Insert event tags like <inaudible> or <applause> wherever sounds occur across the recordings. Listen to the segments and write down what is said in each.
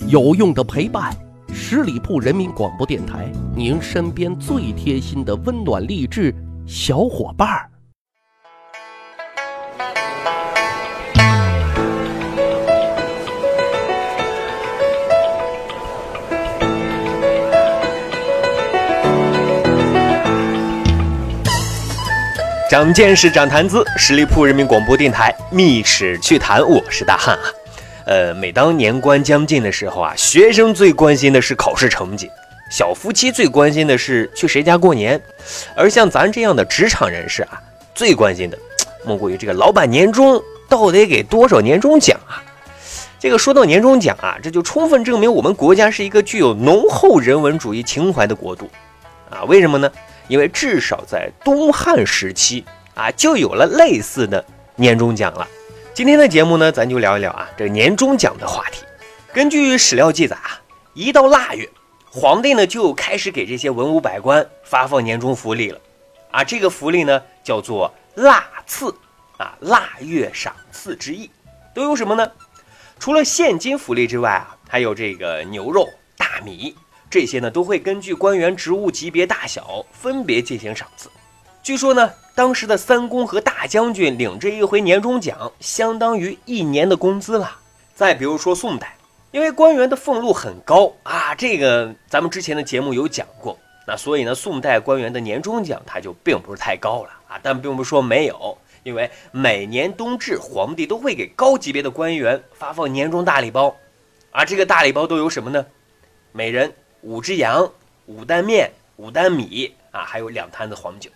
有用的陪伴，十里铺人民广播电台，您身边最贴心的温暖励志小伙伴儿。长见识，长谈资，十里铺人民广播电台密室趣谈，我是大汉啊。呃，每当年关将近的时候啊，学生最关心的是考试成绩，小夫妻最关心的是去谁家过年，而像咱这样的职场人士啊，最关心的莫过于这个老板年终到底给多少年终奖啊？这个说到年终奖啊，这就充分证明我们国家是一个具有浓厚人文主义情怀的国度啊。为什么呢？因为至少在东汉时期啊，就有了类似的年终奖了。今天的节目呢，咱就聊一聊啊这年终奖的话题。根据史料记载啊，一到腊月，皇帝呢就开始给这些文武百官发放年终福利了。啊，这个福利呢叫做腊赐啊，腊月赏赐之意。都有什么呢？除了现金福利之外啊，还有这个牛肉、大米。这些呢都会根据官员职务级别大小分别进行赏赐。据说呢，当时的三公和大将军领这一回年终奖，相当于一年的工资了。再比如说宋代，因为官员的俸禄很高啊，这个咱们之前的节目有讲过。那所以呢，宋代官员的年终奖它就并不是太高了啊，但并不是说没有，因为每年冬至，皇帝都会给高级别的官员发放年终大礼包，啊，这个大礼包都有什么呢？每人。五只羊，五担面，五担米啊，还有两坛子黄酒。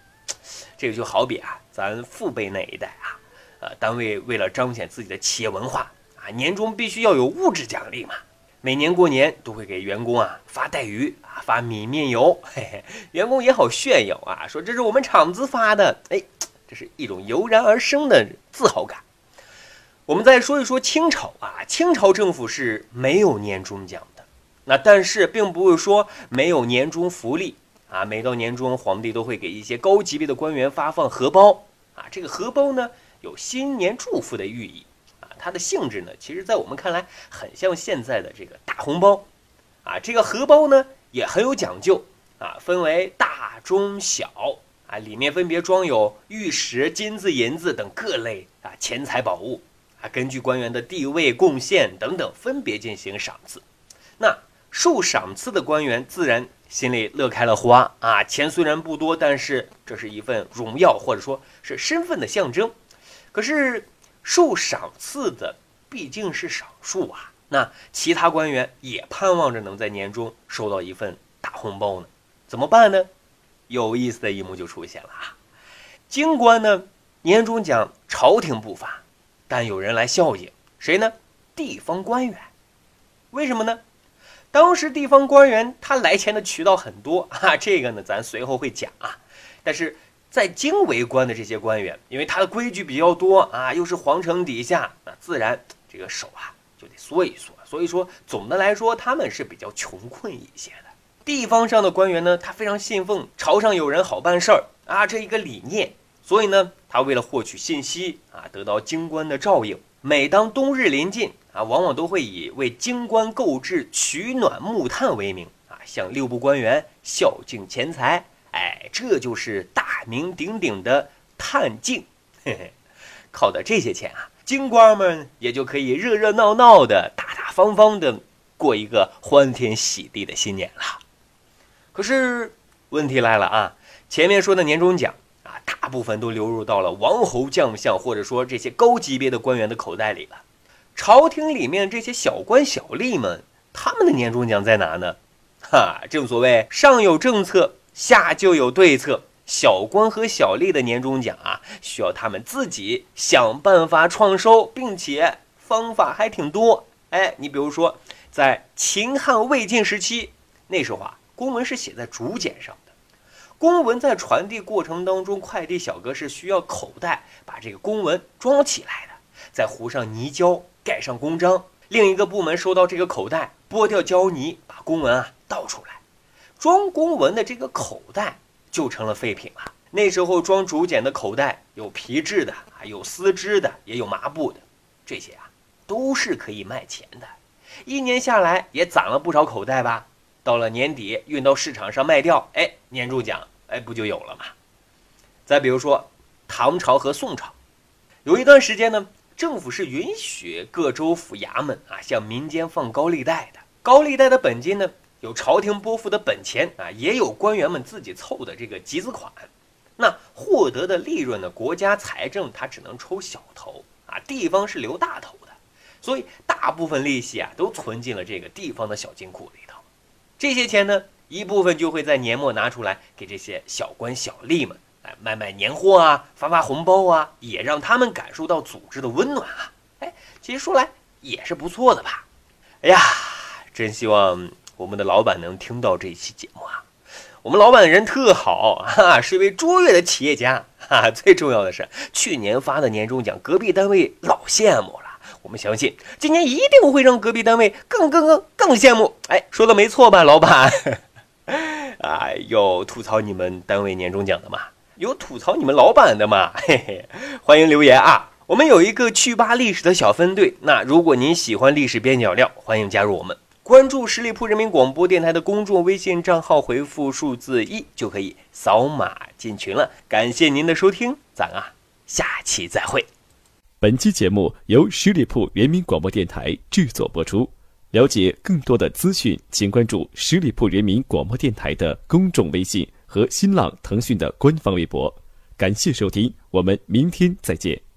这个就好比啊，咱父辈那一代啊，呃，单位为了彰显自己的企业文化啊，年终必须要有物质奖励嘛。每年过年都会给员工啊发带鱼啊，发米面油，嘿 <laughs> 嘿，员工也好炫耀啊，说这是我们厂子发的，哎，这是一种油然而生的自豪感。我们再说一说清朝啊，清朝政府是没有年终奖的。那但是并不是说没有年终福利啊，每到年终，皇帝都会给一些高级别的官员发放荷包啊。这个荷包呢，有新年祝福的寓意啊。它的性质呢，其实在我们看来很像现在的这个大红包啊。这个荷包呢也很有讲究啊，分为大、中、小啊，里面分别装有玉石、金子、银子等各类啊钱财宝物啊，根据官员的地位、贡献等等，分别进行赏赐。那受赏赐的官员自然心里乐开了花啊！钱虽然不多，但是这是一份荣耀，或者说是身份的象征。可是受赏赐的毕竟是少数啊，那其他官员也盼望着能在年终收到一份大红包呢，怎么办呢？有意思的一幕就出现了啊！京官呢，年终奖朝廷不发，但有人来孝敬，谁呢？地方官员，为什么呢？当时地方官员他来钱的渠道很多啊，这个呢咱随后会讲啊。但是在京为官的这些官员，因为他的规矩比较多啊，又是皇城底下，那自然这个手啊就得缩一缩。所以说总的来说他们是比较穷困一些的。地方上的官员呢，他非常信奉朝上有人好办事儿啊这一个理念，所以呢他为了获取信息啊，得到京官的照应，每当冬日临近。啊，往往都会以为京官购置取暖木炭为名啊，向六部官员孝敬钱财。哎，这就是大名鼎鼎的探镜。嘿嘿，靠的这些钱啊，京官们也就可以热热闹闹的、大大方方的过一个欢天喜地的新年了。可是问题来了啊，前面说的年终奖啊，大部分都流入到了王侯将相或者说这些高级别的官员的口袋里了。朝廷里面这些小官小吏们，他们的年终奖在哪呢？哈，正所谓上有政策，下就有对策。小官和小吏的年终奖啊，需要他们自己想办法创收，并且方法还挺多。哎，你比如说，在秦汉魏晋时期，那时候啊，公文是写在竹简上的，公文在传递过程当中，快递小哥是需要口袋把这个公文装起来的，再糊上泥胶。盖上公章，另一个部门收到这个口袋，剥掉胶泥，把公文啊倒出来，装公文的这个口袋就成了废品了。那时候装竹简的口袋有皮质的，还有丝织的，也有麻布的，这些啊都是可以卖钱的。一年下来也攒了不少口袋吧？到了年底运到市场上卖掉，哎，年终奖哎不就有了吗？再比如说唐朝和宋朝，有一段时间呢，政府是允许各州府衙门啊向民间放高利贷的。高利贷的本金呢，有朝廷拨付的本钱啊，也有官员们自己凑的这个集资款。那获得的利润呢，国家财政它只能抽小头啊，地方是留大头的。所以大部分利息啊，都存进了这个地方的小金库里头。这些钱呢，一部分就会在年末拿出来给这些小官小吏们，哎，卖卖年货啊，发发红包啊，也让他们感受到组织的温暖啊。哎，其实说来也是不错的吧。哎呀，真希望我们的老板能听到这一期节目啊。我们老板人特好，哈，是一位卓越的企业家，哈。最重要的是，去年发的年终奖，隔壁单位老羡慕了。我们相信今年一定会让隔壁单位更更更更羡慕。哎，说的没错吧，老板？<laughs> 啊，有吐槽你们单位年终奖的吗？有吐槽你们老板的吗？<laughs> 嘿嘿，欢迎留言啊！我们有一个趣吧历史的小分队。那如果您喜欢历史边角料，欢迎加入我们，关注十里铺人民广播电台的公众微信账号，回复数字一就可以扫码进群了。感谢您的收听，咱啊，下期再会。本期节目由十里铺人民广播电台制作播出。了解更多的资讯，请关注十里铺人民广播电台的公众微信和新浪、腾讯的官方微博。感谢收听，我们明天再见。